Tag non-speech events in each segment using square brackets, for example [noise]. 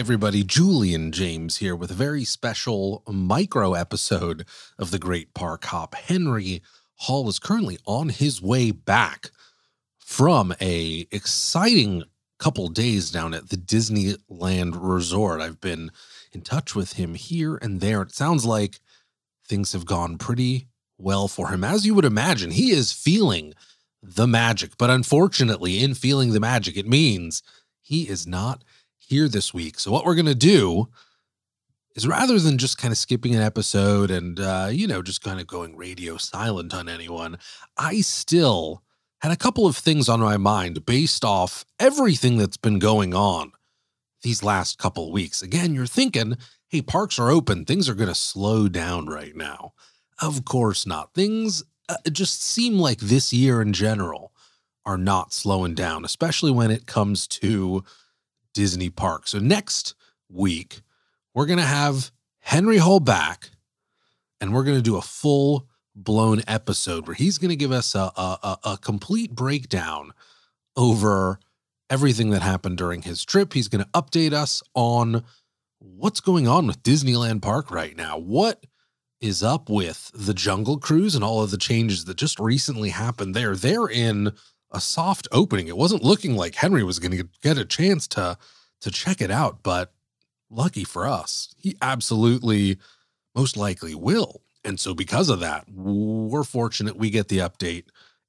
everybody, Julian James here with a very special micro episode of the Great Park Hop. Henry Hall is currently on his way back from a exciting couple days down at the Disneyland Resort. I've been in touch with him here and there. It sounds like things have gone pretty well for him. As you would imagine, he is feeling the magic, but unfortunately, in feeling the magic, it means he is not here this week. So, what we're going to do is rather than just kind of skipping an episode and, uh, you know, just kind of going radio silent on anyone, I still had a couple of things on my mind based off everything that's been going on these last couple weeks. Again, you're thinking, hey, parks are open, things are going to slow down right now. Of course not. Things uh, just seem like this year in general are not slowing down, especially when it comes to Disney Park. So next week, we're going to have Henry Hall back and we're going to do a full blown episode where he's going to give us a, a, a, complete breakdown over everything that happened during his trip. He's going to update us on what's going on with Disneyland Park right now. What is up with the Jungle Cruise and all of the changes that just recently happened there? They're in a soft opening. It wasn't looking like Henry was going to get a chance to to check it out, but lucky for us, he absolutely most likely will. And so because of that, we're fortunate we get the update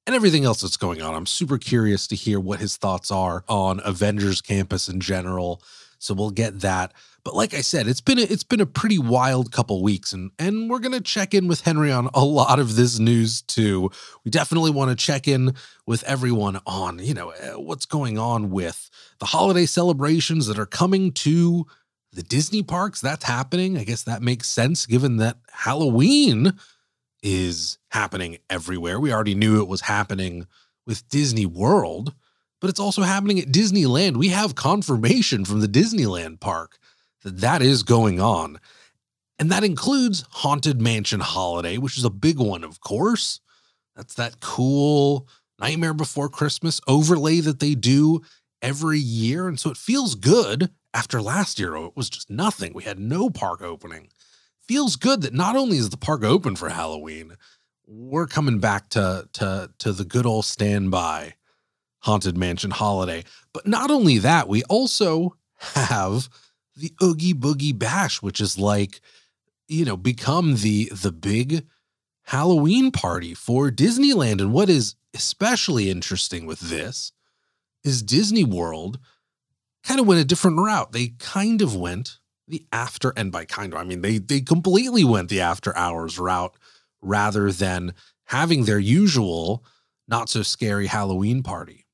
and everything else that's going on. I'm super curious to hear what his thoughts are on Avengers Campus in general. So we'll get that. But like I said, it's been a, it's been a pretty wild couple weeks, and and we're gonna check in with Henry on a lot of this news too. We definitely want to check in with everyone on you know eh, what's going on with the holiday celebrations that are coming to the Disney parks. That's happening. I guess that makes sense given that Halloween is happening everywhere. We already knew it was happening with Disney World, but it's also happening at Disneyland. We have confirmation from the Disneyland park that that is going on. And that includes Haunted Mansion Holiday, which is a big one, of course. That's that cool Nightmare Before Christmas overlay that they do every year. And so it feels good after last year. It was just nothing. We had no park opening. Feels good that not only is the park open for Halloween, we're coming back to to to the good old standby Haunted Mansion holiday. But not only that, we also have the Oogie Boogie Bash, which is like, you know, become the the big Halloween party for Disneyland. And what is especially interesting with this is Disney World kind of went a different route. They kind of went the after, and by kind of, I mean they they completely went the after hours route rather than having their usual not so scary Halloween party.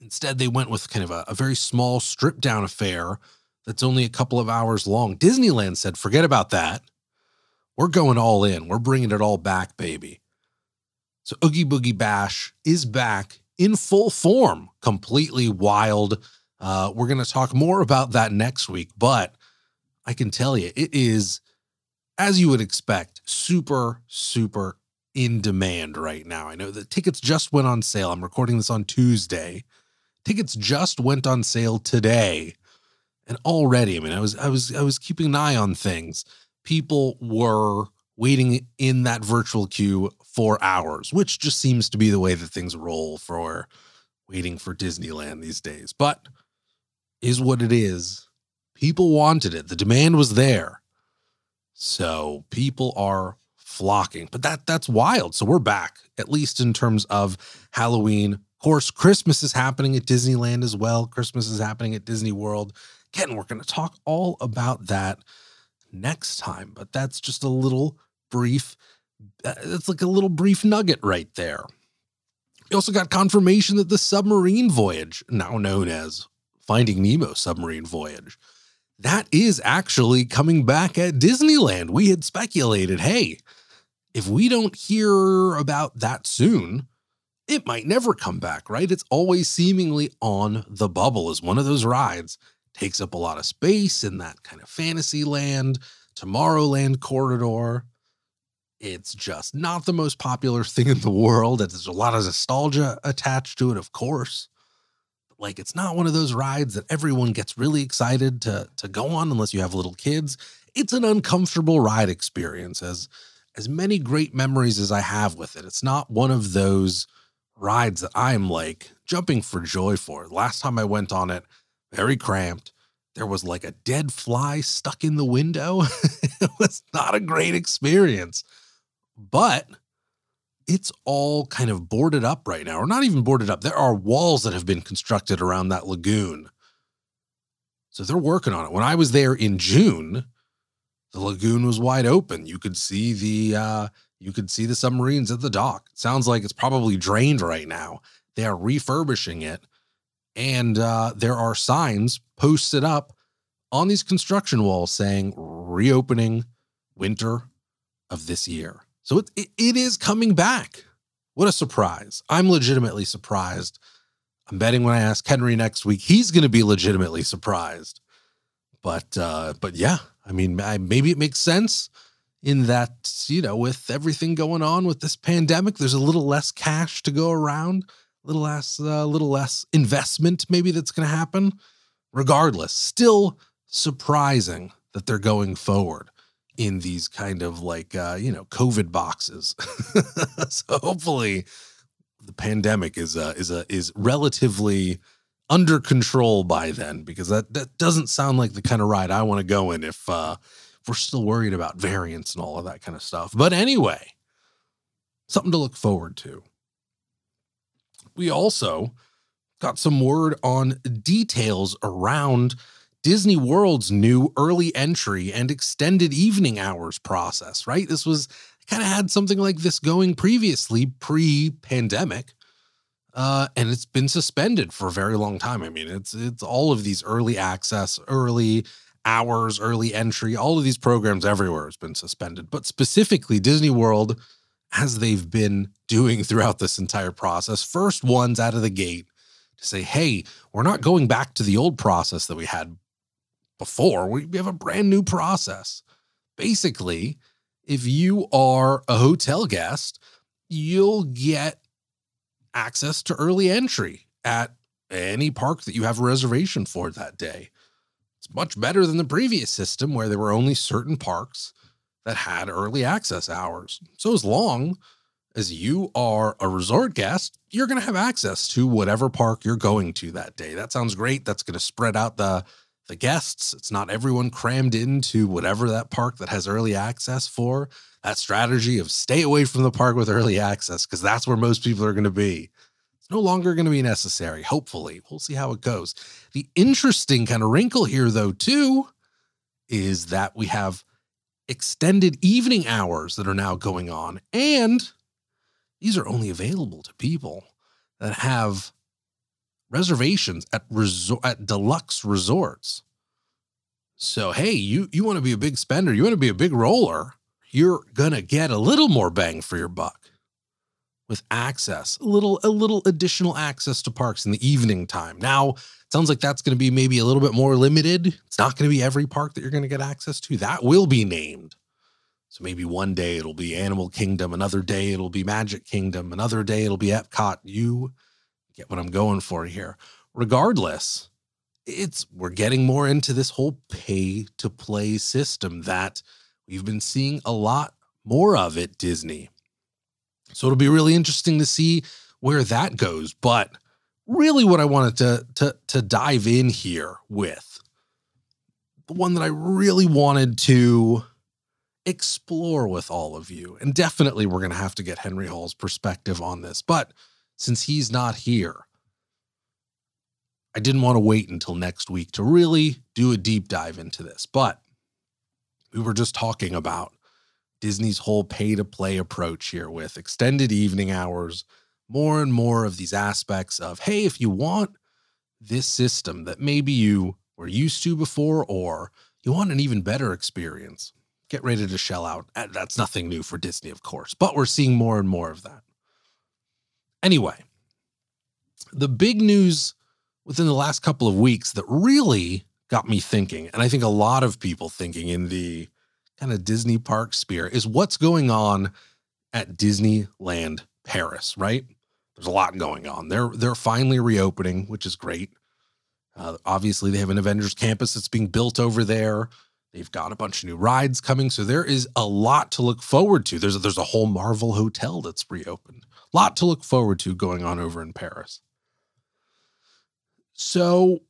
Instead, they went with kind of a, a very small stripped down affair that's only a couple of hours long. Disneyland said, forget about that. We're going all in. We're bringing it all back, baby. So Oogie Boogie Bash is back in full form, completely wild. Uh, we're going to talk more about that next week, but I can tell you, it is, as you would expect, super, super in demand right now. I know the tickets just went on sale. I'm recording this on Tuesday. Tickets just went on sale today and already, I mean, I was I was I was keeping an eye on things. People were waiting in that virtual queue for hours, which just seems to be the way that things roll for waiting for Disneyland these days. But is what it is. People wanted it. The demand was there. So people are flocking. But that that's wild. So we're back, at least in terms of Halloween. Of course, Christmas is happening at Disneyland as well. Christmas is happening at Disney World. Again, we're going to talk all about that next time, but that's just a little brief, uh, it's like a little brief nugget right there. We also got confirmation that the submarine voyage, now known as Finding Nemo submarine voyage, that is actually coming back at Disneyland. We had speculated, hey, if we don't hear about that soon, it might never come back, right? It's always seemingly on the bubble as one of those rides takes up a lot of space in that kind of fantasy land, Tomorrowland corridor. It's just not the most popular [laughs] thing in the world. There's a lot of nostalgia attached to it, of course. Like it's not one of those rides that everyone gets really excited to to go on unless you have little kids. It's an uncomfortable ride experience as as many great memories as I have with it. It's not one of those rides that I'm like jumping for joy for. Last time I went on it, very cramped. There was like a dead fly stuck in the window. [laughs] it was not a great experience. But it's all kind of boarded up right now, or not even boarded up. There are walls that have been constructed around that lagoon. So they're working on it. When I was there in June, the lagoon was wide open. You could see the uh, you could see the submarines at the dock. Sounds like it's probably drained right now. They are refurbishing it, and uh, there are signs posted up on these construction walls saying reopening winter of this year. So it, it, it is coming back. What a surprise. I'm legitimately surprised. I'm betting when I ask Henry next week, he's going to be legitimately surprised. But uh, but yeah, I mean, I, maybe it makes sense in that you know with everything going on with this pandemic, there's a little less cash to go around, little less, a uh, little less investment maybe that's going to happen. Regardless, still surprising that they're going forward in these kind of like uh, you know COVID boxes. [laughs] so hopefully, the pandemic is uh, is a is relatively under control by then because that that doesn't sound like the kind of ride I want to go in if uh, if we're still worried about variants and all of that kind of stuff. But anyway, something to look forward to. We also got some word on details around Disney World's new early entry and extended evening hours process, right? This was kind of had something like this going previously, pre pandemic. Uh, and it's been suspended for a very long time. I mean, it's it's all of these early access, early hours, early entry, all of these programs everywhere has been suspended. But specifically, Disney World, as they've been doing throughout this entire process, first ones out of the gate to say, hey, we're not going back to the old process that we had before. We have a brand new process. Basically, if you are a hotel guest, you'll get access to early entry at any park that you have a reservation for that day. It's much better than the previous system where there were only certain parks that had early access hours. So, as long as you are a resort guest, you're going to have access to whatever park you're going to that day. That sounds great. That's going to spread out the the guests. It's not everyone crammed into whatever that park that has early access for. That strategy of stay away from the park with early access because that's where most people are going to be. It's no longer going to be necessary, hopefully. We'll see how it goes. The interesting kind of wrinkle here, though, too, is that we have extended evening hours that are now going on. And these are only available to people that have reservations at resort at deluxe resorts. So hey, you you want to be a big spender, you want to be a big roller, you're gonna get a little more bang for your buck with access, a little a little additional access to parks in the evening time. Now, sounds like that's going to be maybe a little bit more limited. It's not going to be every park that you're going to get access to. That will be named. So maybe one day it'll be Animal Kingdom, another day it'll be Magic Kingdom, another day it'll be Epcot. You Get what I'm going for here. Regardless, it's we're getting more into this whole pay to play system that we've been seeing a lot more of at Disney. So it'll be really interesting to see where that goes. But really, what I wanted to, to, to dive in here with, the one that I really wanted to explore with all of you, and definitely we're going to have to get Henry Hall's perspective on this. But since he's not here. I didn't want to wait until next week to really do a deep dive into this, but we were just talking about Disney's whole pay to play approach here with extended evening hours, more and more of these aspects of, hey, if you want this system that maybe you were used to before, or you want an even better experience, get ready to shell out. Uh, that's nothing new for Disney, of course, but we're seeing more and more of that. Anyway, the big news within the last couple of weeks that really got me thinking, and I think a lot of people thinking in the kind of Disney park sphere, is what's going on at Disneyland Paris, right? There's a lot going on. They're they're finally reopening, which is great. Uh, obviously, they have an Avengers campus that's being built over there. They've got a bunch of new rides coming, so there is a lot to look forward to. There's a, there's a whole Marvel hotel that's reopened. A lot to look forward to going on over in Paris. So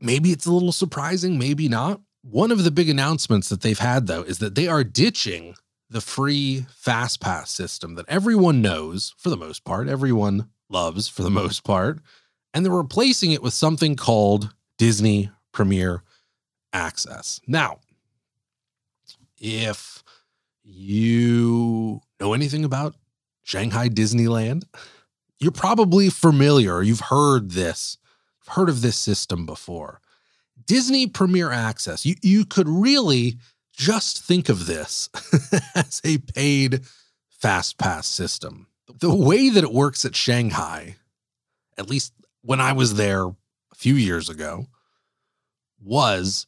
maybe it's a little surprising, maybe not. One of the big announcements that they've had though is that they are ditching the free fast pass system that everyone knows for the most part, everyone loves for the most part, and they're replacing it with something called Disney Premier Access. Now, if you know anything about Shanghai Disneyland, you're probably familiar, you've heard this, heard of this system before. Disney Premier Access, you, you could really just think of this [laughs] as a paid fast pass system. The way that it works at Shanghai, at least when I was there a few years ago, was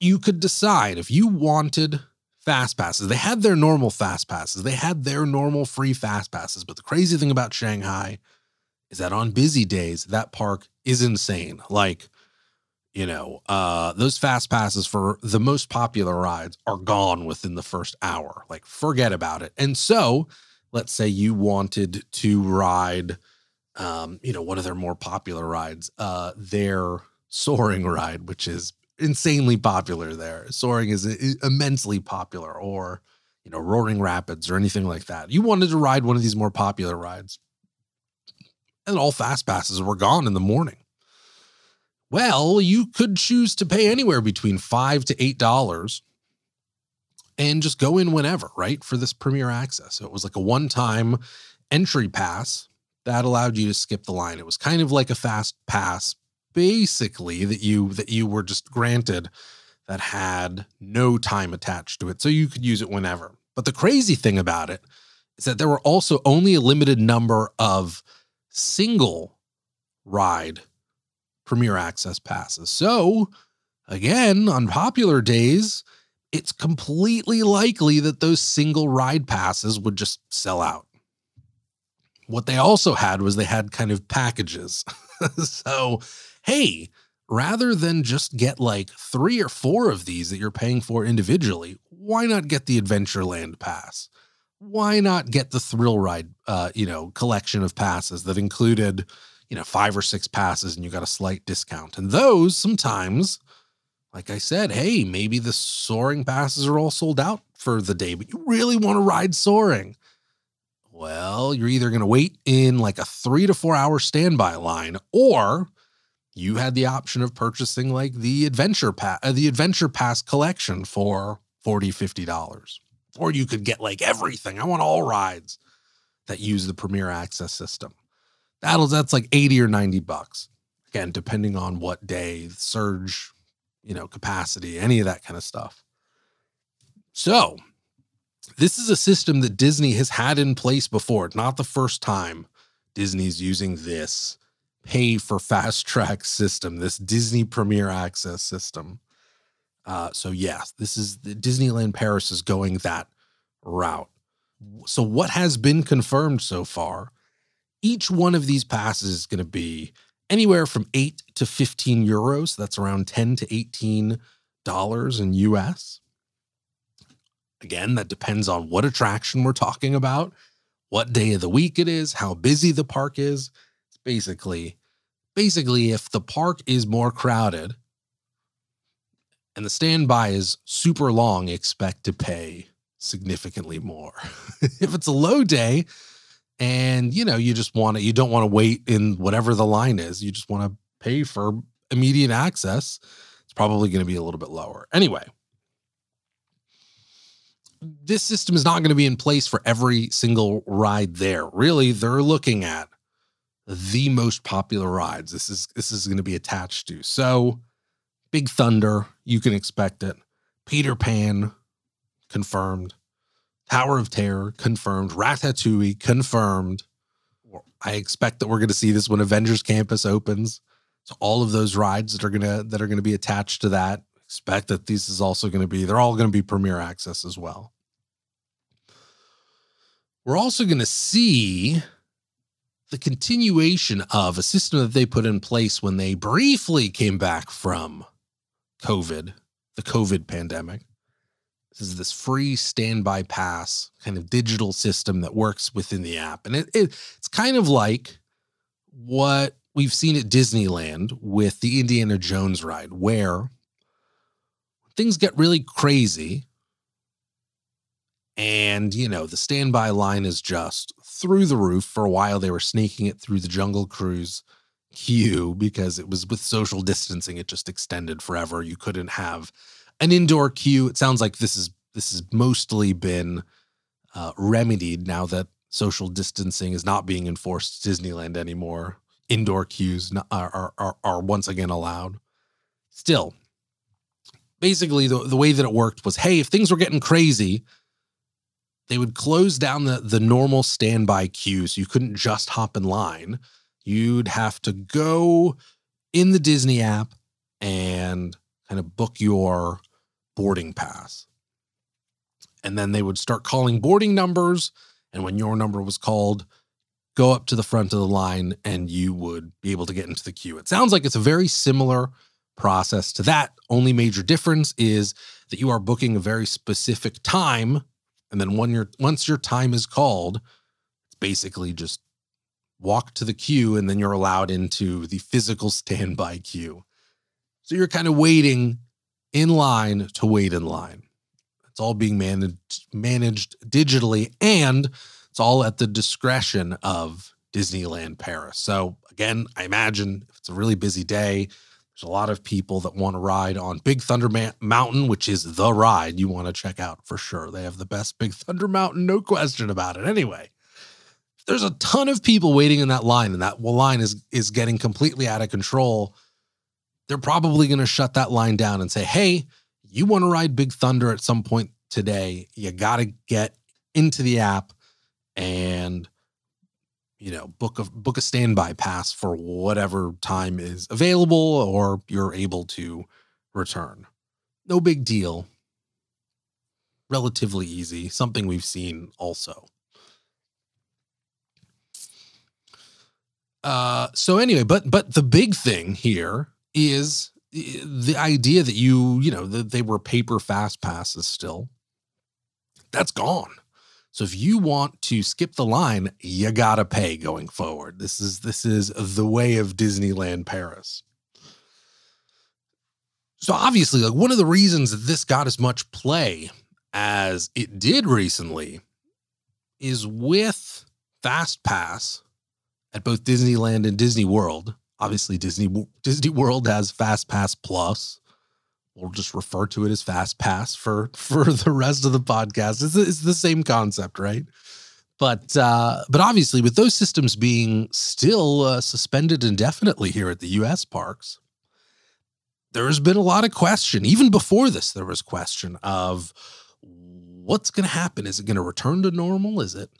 you could decide if you wanted fast passes. They had their normal fast passes, they had their normal free fast passes. But the crazy thing about Shanghai is that on busy days, that park is insane. Like, you know, uh, those fast passes for the most popular rides are gone within the first hour. Like, forget about it. And so, let's say you wanted to ride, um, you know, one of their more popular rides, uh, their soaring ride, which is insanely popular there. Soaring is immensely popular, or you know, Roaring Rapids or anything like that. You wanted to ride one of these more popular rides, and all fast passes were gone in the morning. Well, you could choose to pay anywhere between five to eight dollars and just go in whenever, right? For this premier access. So it was like a one-time entry pass that allowed you to skip the line. It was kind of like a fast pass basically that you that you were just granted that had no time attached to it so you could use it whenever but the crazy thing about it is that there were also only a limited number of single ride premier access passes. So again on popular days it's completely likely that those single ride passes would just sell out. What they also had was they had kind of packages. [laughs] So hey, rather than just get like three or four of these that you're paying for individually, why not get the Adventureland pass? Why not get the Thrill Ride, uh, you know, collection of passes that included, you know, five or six passes and you got a slight discount? And those sometimes, like I said, hey, maybe the soaring passes are all sold out for the day, but you really want to ride soaring. Well, you're either going to wait in like a three to four hour standby line or you had the option of purchasing like the adventure pass, uh, the adventure pass collection for 40 50 dollars or you could get like everything i want all rides that use the premier access system that'll that's like 80 or 90 bucks again depending on what day surge you know capacity any of that kind of stuff so this is a system that disney has had in place before not the first time disney's using this pay for fast track system, this Disney Premier Access system. Uh, so yes, this is Disneyland Paris is going that route. So what has been confirmed so far? Each one of these passes is going to be anywhere from eight to 15 euros. That's around 10 to 18 dollars in US. Again, that depends on what attraction we're talking about, what day of the week it is, how busy the park is basically basically if the park is more crowded and the standby is super long, expect to pay significantly more. [laughs] if it's a low day and you know you just want to you don't want to wait in whatever the line is, you just want to pay for immediate access, it's probably going to be a little bit lower. Anyway, this system is not going to be in place for every single ride there. Really, they're looking at the most popular rides. This is this is going to be attached to. So, Big Thunder, you can expect it. Peter Pan, confirmed. Tower of Terror, confirmed. Ratatouille, confirmed. I expect that we're going to see this when Avengers Campus opens. So all of those rides that are gonna that are going to be attached to that, expect that this is also going to be. They're all going to be Premier Access as well. we're also going to see the continuation of a system that they put in place when they briefly came back from COVID, the COVID pandemic. Is this free standby pass kind of digital system that works within the app. And it, it, it's kind of like what we've seen at Disneyland with the Indiana Jones ride, where things get really crazy. And, you know, the standby line is just through the roof. For a while, they were sneaking it through the Jungle Cruise queue because it was with social distancing, it just extended forever. You couldn't have an indoor queue. It sounds like this is this has mostly been uh, remedied now that social distancing is not being enforced at Disneyland anymore. Indoor queues are, are, are once again allowed. Still, basically, the, the way that it worked was hey, if things were getting crazy, they would close down the, the normal standby queue. So you couldn't just hop in line. You'd have to go in the Disney app and kind of book your boarding pass. And then they would start calling boarding numbers. And when your number was called, go up to the front of the line and you would be able to get into the queue. It sounds like it's a very similar process to that. Only major difference is that you are booking a very specific time. And then when your once your time is called, it's basically just walk to the queue and then you're allowed into the physical [laughs] standby queue. So you're kind of waiting in line to wait in line. It's all being managed managed digitally and it's all at the discretion of Disneyland Paris. So again, I imagine if it's a really busy day, there's a lot of people that want to ride on Big Thunder Ma- Mountain, which is the ride you want to check out for sure. They have the best Big Thunder Mountain, no question about it. Anyway, there's a ton of people waiting in that line, and that line is is getting completely out of control they're probably going to shut that line down and say, hey, you want to ride Big Thunder at some point today, you got to get into the app and you know book a book a standby pass for whatever time is available or you're able to return. No big deal. Relatively easy, something we've seen also. Uh so anyway, but but the big thing here is eh, the idea that you, you know, that they were paper fast passes still. That's gone. So if you want to skip the line, you got to pay going forward. This is this is the way of Disneyland Paris. So obviously, like one of the reasons that this got as much play as it did recently is with Fast Pass at both Disneyland and Disney World obviously Disney Disney World has Fast Pass Plus. We'll just refer to it as Fast Pass for for the rest of the podcast. It's, it's the same concept, right? But uh, but obviously, with those systems being still uh, suspended indefinitely here at the U.S. parks, there has been a lot of question. Even before this, there was question of what's going to happen. Is it going to return to normal? Is it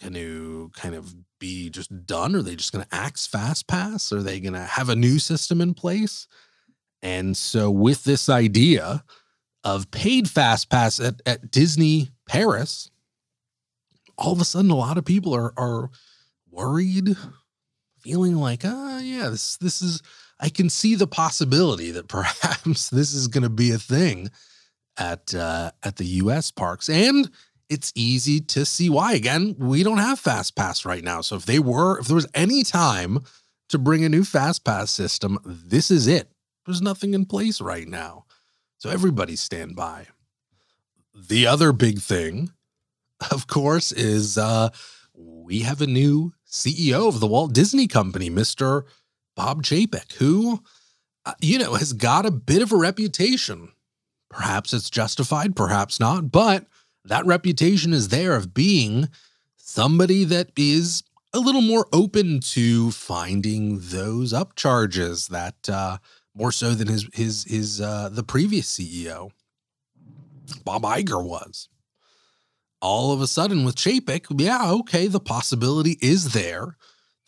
going to kind of be just done? Are they just going to axe fast pass? Are they going to have a new system in place? And so, with this idea of paid fast pass at, at Disney Paris, all of a sudden, a lot of people are are worried, feeling like, ah, oh, yeah, this this is. I can see the possibility that [laughs] perhaps this is going to be a thing at uh, at the U.S. parks, and it's easy to see why. Again, we don't have Fast Pass right now. So if they were, if there was any time to bring a new Fast Pass system, this is it. There's nothing in place right now. So everybody stand by. The other big thing, [laughs] of course, is uh, we have a new CEO of the Walt Disney Company, Mr. Bob Chapek, who, uh, you know, has got a bit of a reputation. Perhaps it's justified, perhaps not, but that reputation is there of being somebody that is a little more open to finding those upcharges that uh, more so than his his his uh, the previous CEO, Bob Iger was. All of a sudden, with Chapek, yeah, okay, the possibility is there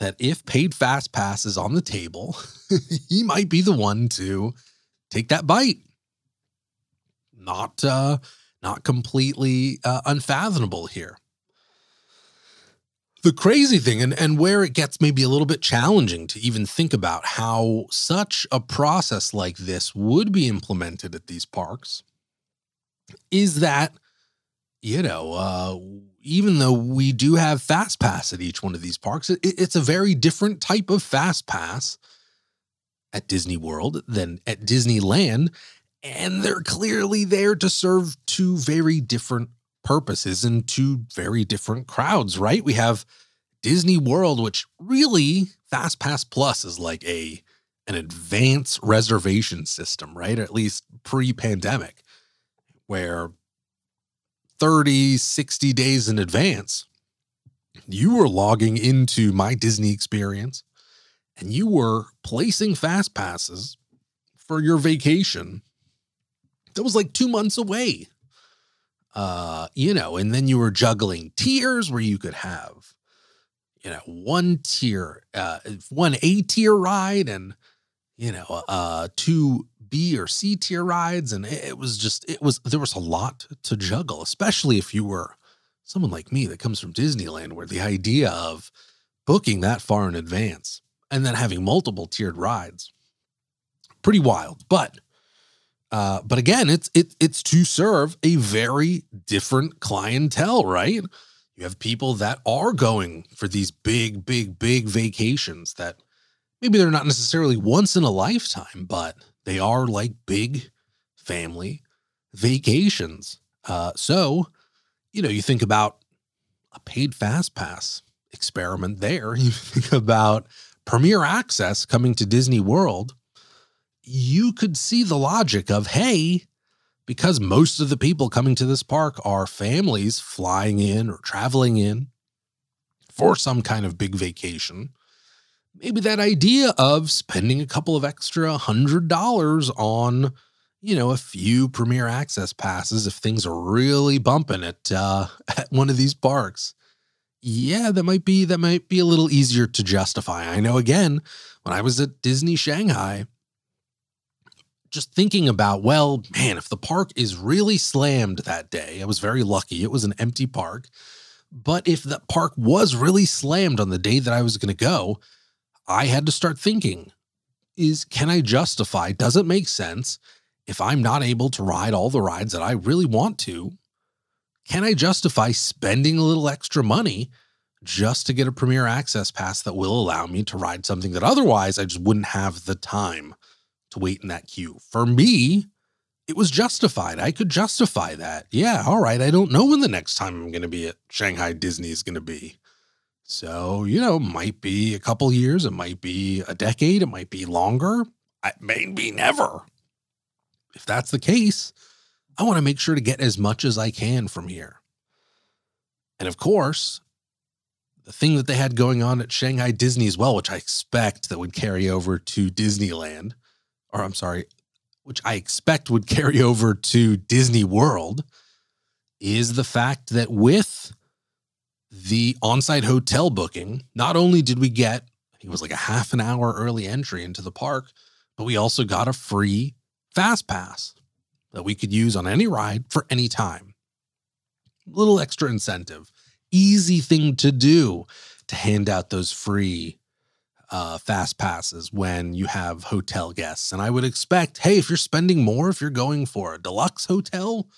that if paid fast pass is on the table, [laughs] he might be the one to take that bite. Not uh, not completely uh, unfathomable here. the crazy thing and, and where it gets maybe a little bit challenging to even think about how such a process like this would be implemented at these parks is that you know uh, even though we do have fast pass at each one of these parks it, it's a very different type of fast pass at disney world than at disneyland and they're clearly there to serve two very different purposes and two very different crowds, right? We have Disney World, which really Fast Pass Plus is like a an advanced reservation system, right? At least pre-pandemic, where 30, 60 days in advance, you were logging into my Disney experience and you were placing fast passes for your vacation that was like two months away uh, you know, and then you were juggling tiers where you could have, you know, one tier, uh, one A tier ride and, you know, uh, two B or C tier rides. And it was just, it was, there was a lot to juggle, especially if you were someone like me that comes from Disneyland, where the idea of booking that far in advance and then having multiple tiered rides, pretty wild. But uh, but again, it's it, it's to serve a very different clientele, right? You have people that are going for these big, big, big vacations that maybe they're not necessarily once in a lifetime, but they are like big family vacations. Uh, so, you know, you think about a paid fast pass experiment there. [laughs] You think about premier access coming to Disney World you could see the logic of, hey, because most of the people coming to this park are families flying in or traveling in for some kind of big vacation, maybe that idea of spending a couple of extra hundred dollars on, you know, a few premier access passes if things are really bumping at uh, [laughs] at one of these parks. Yeah, that might be that might be a little easier to justify. I know again, when I was at Disney Shanghai, just thinking about, well, man, if the park is really slammed that day, I was very lucky. It was an empty park. But if the park was really slammed on the day that I was going to go, I had to start thinking is can I justify? Does it make sense if I'm not able to ride all the rides that I really want to? Can I justify spending a little extra money just to get a premier access pass that will allow me to ride something that otherwise I just wouldn't have the time to wait in that queue. For me, it was justified. I could justify that. Yeah, all right. I don't know when the next time I'm going to be at Shanghai Disney is going to be. So, you know, might be a couple years, it might be a decade, it might be longer, it may be never. If that's the case, I want to make sure to get as much as I can from here. And of course, the thing that they had going on at Shanghai Disney as well, which I expect that would carry over to Disneyland, or I'm sorry, which I expect would [laughs] carry over to Disney World, is the fact that with the on site hotel booking, not only did we get, it was like a half an hour early entry into the park, but we also got a free fast pass that we could use on any ride for any time. Little extra incentive, easy thing to do to hand out those free uh, fast passes when you have hotel guests. And I would expect, hey, if you're spending more, if you're going for a deluxe hotel,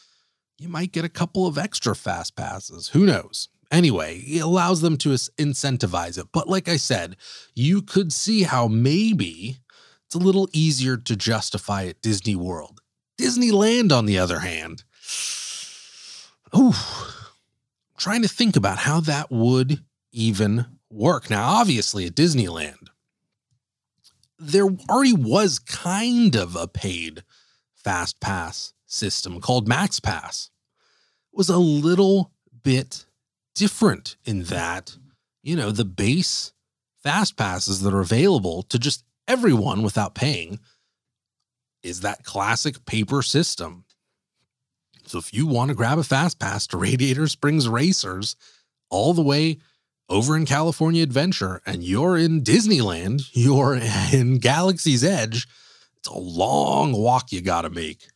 you might get a couple of extra fast passes. Who knows? Anyway, it allows them to incentivize it. But like I said, you could see how maybe it's a little easier to justify at Disney World. Disneyland, on the other hand, ooh, trying to think about how that would even work. Now, obviously, at Disneyland, there already was kind of a paid fast pass system called Max Pass. It was a little bit different in that, you know, the base fast passes that are available to just everyone without paying is that classic paper system. So if you want to grab a fast pass to Radiator Springs Racers all the way over in California Adventure and you're in Disneyland, you're in Galaxy's Edge, it's a long walk you got to make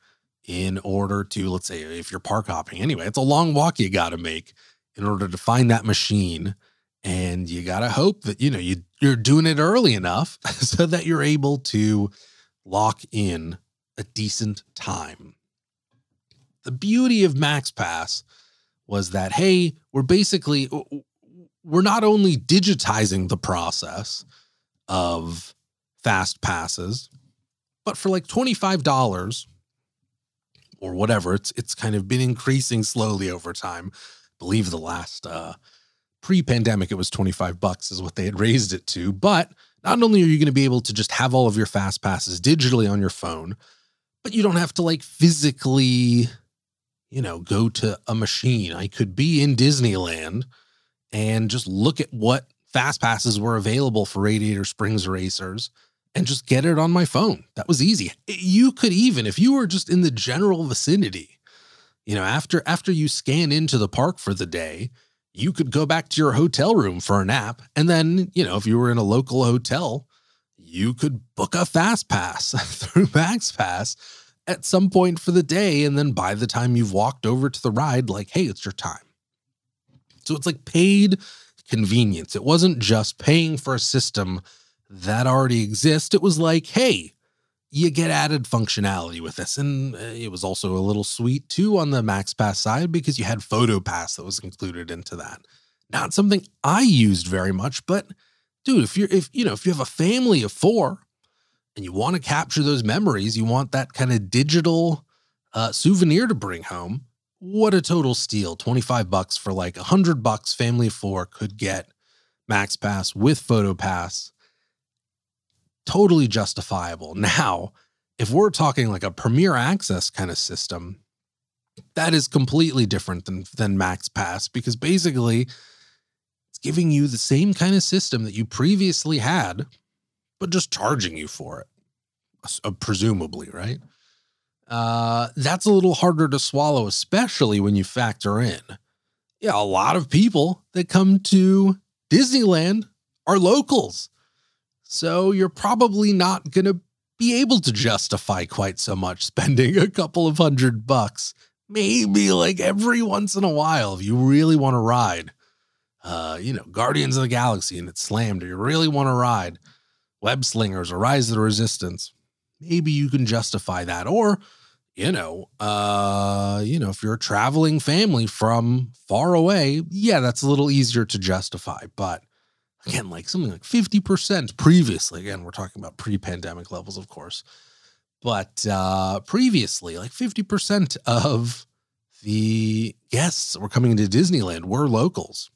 in order to, let's say, if you're park hopping anyway, it's a long walk you got to make in order to find that machine And you got to hope that, you know, you, you're doing it early enough [laughs] so that you're able to lock in a decent time. The beauty of Max Pass was that, hey, we're basically, we're not only digitizing the process of fast passes, but for like $25 or whatever, it's it's kind of been increasing slowly over time. I believe the last uh pre-pandemic it was 25 bucks is what they had raised it to, but not only are you going to be able to just have all of your fast passes digitally on your phone, but you don't have to like physically you know, go to a machine. I could be in Disneyland and just look at what fast passes were available for Radiator Springs racers and just get it on my phone. That was easy. Eh, you could even, if you were just in the general vicinity, you know, after after you scan into the park for the day, you could go back to your hotel room for a nap. And then, you know, if you were in a local hotel, you could book a fast pass [laughs] through Max Pass at some point for the day. And then by the time you've walked over to the ride, like, hey, it's your time. So it's like paid convenience. It wasn't just paying for a system that already exists. It was like, hey, you get added functionality with this. And uh, it was also a little sweet too on the Max Pass side because you had Photo Pass that was included into that. Not something I used very much, but dude, if you're if you know, if you have a family of four and you want to capture those memories, you want that kind of digital uh, souvenir to bring home. What a total steal. 25 bucks for like 100 bucks family of 4 could get Max Pass with Photo Pass. Totally justifiable. [laughs] Now, if we're talking like a premier access kind of system, that is completely different than than Max Pass because basically it's giving you the same kind of system that you previously had but just charging you for it, uh, presumably, right? Uh, that's a little harder to swallow, especially when you factor in. Yeah, a lot of people that come to Disneyland are locals. So you're probably not going to be able to justify quite so much spending [laughs] a couple of hundred bucks. Maybe like every once in a while, if you really want to ride, uh, you know, Guardians of the Galaxy and it's slammed, or you really want to ride web slingers or rise of the resistance maybe you can justify that or you know uh you know if you're a traveling family from far away yeah that's a little easier to justify. But again like something like 50% previously again we're talking about pre-pandemic levels of course but uh previously like 50% of the guests that were coming into disneyland were locals.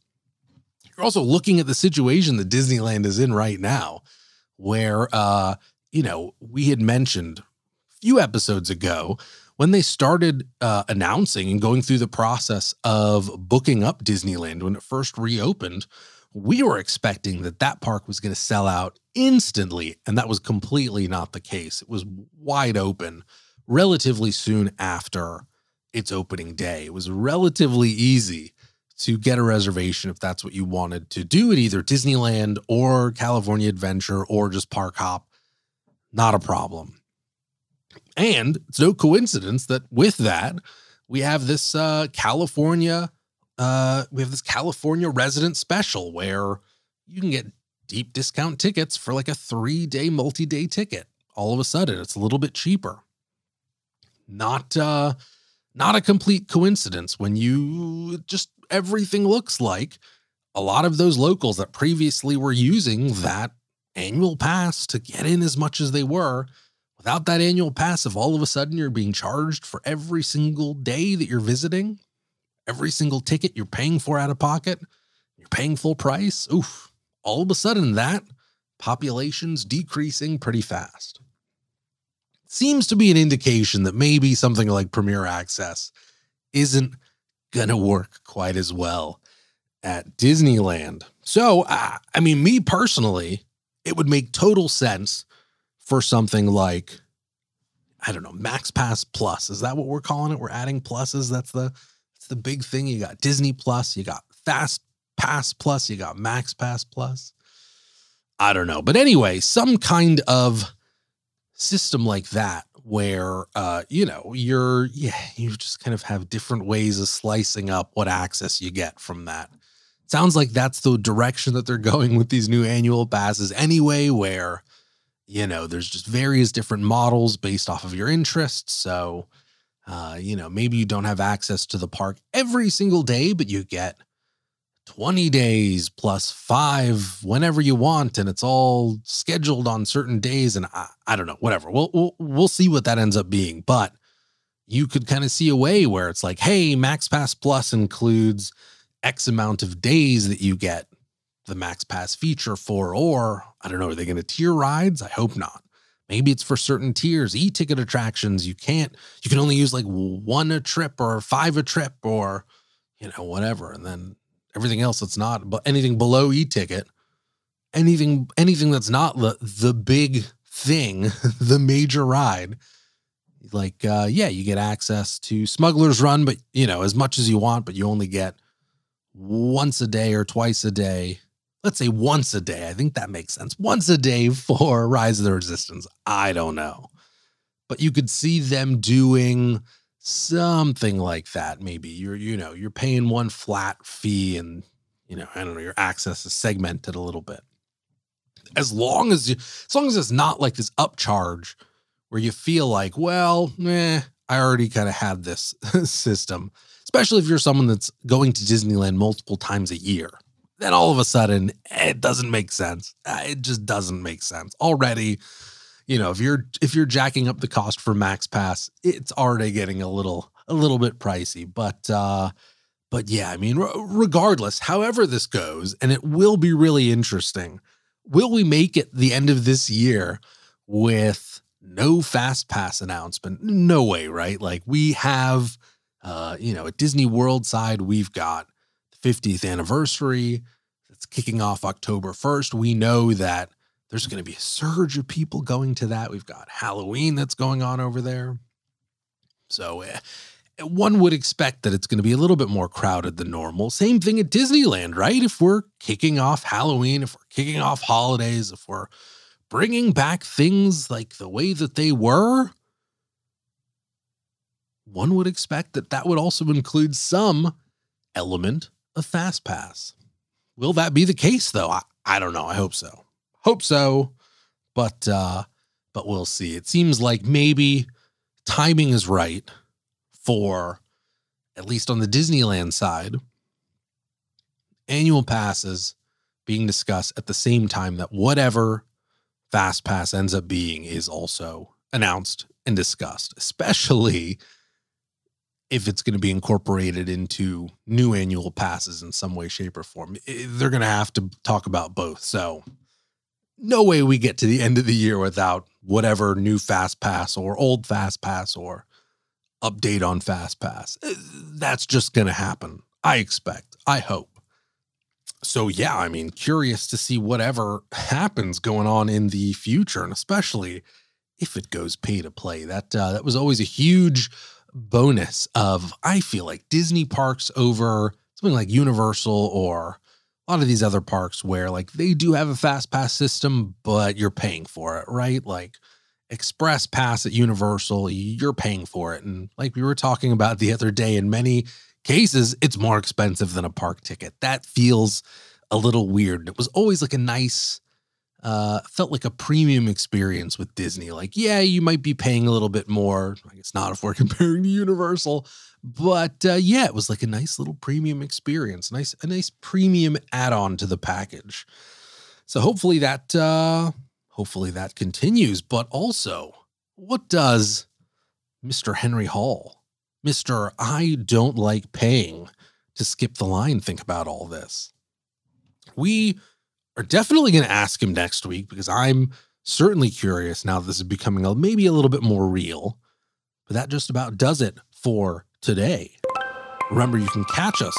You're also looking at the situation that disneyland is in right now where uh, you know, we had mentioned few episodes ago when they started uh, announcing and going through the process of booking up Disneyland when it first reopened, we were expecting that that park was going to sell out instantly, and that was completely not the case. It was wide open relatively soon after its opening day. It was relatively easy to get a reservation if that's what you wanted to do at either Disneyland or California Adventure or just Park Hop. Not a problem. And it's no coincidence that with that, we have this uh, California, uh, we have this California resident special where you can get deep discount tickets for like a three day multi day ticket. All of a sudden, it's a little bit cheaper. Not, uh, not a complete coincidence when you just everything looks like a lot of those locals that previously were using that annual pass to get in as much as they were without that annual pass if all of a sudden you're being charged for every single day that you're visiting every single ticket you're paying for out of pocket you're paying full price oof all of a sudden that population's decreasing pretty fast seems to be an indication that maybe something like premier access isn't going to work quite as well at Disneyland. So, uh, I mean, me personally, it would make total sense for something like, I don't know, Max Pass Plus. Is that what we're calling it? We're adding pluses. That's the that's the big thing. You got Disney Plus, you got Fast Pass Plus, you got Max Pass Plus. I don't know. But anyway, some kind of system like that where uh you know you're yeah you just kind of have different ways of slicing up what access you get from that sounds like that's the direction that they're [laughs] going with these new annual passes anyway, where, you know, there's just various different models based off of your interests. So, uh, you know, maybe you don't have access to the park every single day, but you get 20 days plus five whenever you want, and it's all scheduled on certain days. And I, I don't know, whatever. We'll, we'll we'll see what that ends up being. But you could kind of see a way where it's like, hey, Max Pass Plus includes X amount of days that you get the Max Pass feature for, or I don't know, are they going to tier rides? I hope not. Maybe it's for certain tiers, e-ticket attractions. You can't, you can only use like one a trip or five a trip or, you know, whatever. And then everything else that's not, but anything below e-ticket, anything, anything that's not the, the big thing, [laughs] the major ride, like, uh, yeah, you get access to Smuggler's Run, but you know, as much as you want, but you only get once a day or twice a day let's say once a day. I think that makes sense. Once a day for [laughs] Rise of the Resistance. I don't know. But you could see them doing something like that. Maybe you're, you know, you're paying one flat fee and, you know, I don't know, your access is segmented a little bit. As long as you, as long as it's not like this upcharge where you feel like, well, eh, I already kind of had this [laughs] system, especially if you're someone that's going to Disneyland multiple times a year then all of a sudden it doesn't make sense. Uh, it just doesn't make sense already. You know, if you're if you're jacking up the cost for Max Pass, it's already getting a little a little bit pricey. But uh, but yeah, I mean, regardless, however this goes, and it will be really interesting. Will we make it the end of this year with no fast pass announcement? No way, right? Like we have, uh, you know, at Disney World side, we've got the 50th anniversary that's kicking off October 1st. We know that there's going to be a surge of people going to that. We've got Halloween that's going on over there. So uh, one would expect that it's going to be a little bit more crowded than normal. Same thing at Disneyland, right? If we're kicking off Halloween, if we're kicking off holidays, if we're bringing back things like the way that they were, one would expect that that would also include some element of fast pass. Will that be the case though? I, I don't know. I hope so. Hope so. But uh but we'll see. It seems like maybe timing is right for at least on the Disneyland side annual passes being discussed at the same time that whatever fast pass ends up being is also announced and discussed, especially if it's going to be incorporated into new annual passes in some way, shape, or form. They're going to have to talk about both. So, no way we get to the end of the year without whatever new Fast Pass or old Fast Pass or update on Fast Pass. Uh, that's just going to happen. I expect. I hope. So, yeah, I mean, curious to see whatever happens going on in the future, and especially if it goes pay to play. That uh, that was always a huge bonus of I feel like Disney parks over something like Universal or a lot of these other parks where like they do have a fast pass system, but you're paying for it, right? Like Express Pass at Universal, you're paying for it. And like we were talking about the other day, in many cases, it's more expensive than a park ticket. That feels a little weird. It was always like a nice uh, felt like a premium experience with Disney. Like, yeah, you might be paying a little bit more. I guess not if we're [laughs] comparing to Universal, but uh, yeah, it was like a nice little premium experience, nice a nice premium add-on to the package. So hopefully that uh, hopefully that continues. But also, what does Mr. Henry Hall, Mr. I don't like paying to skip the line, think about all this? We are definitely going to ask him next week because I'm certainly curious now that this is becoming a, maybe a little bit more real. But that just about does it for today. Remember, you can catch us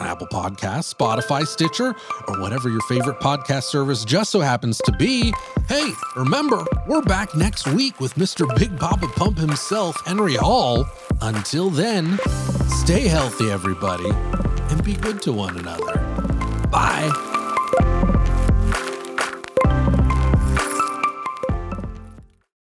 on Apple Podcasts, Spotify, Stitcher, or whatever your favorite podcast service just so happens to be. Hey, remember, we're back next week with Mr. Big Papa Pump himself, Henry Hall. Until then, stay healthy, everybody, and be good to one another. Bye.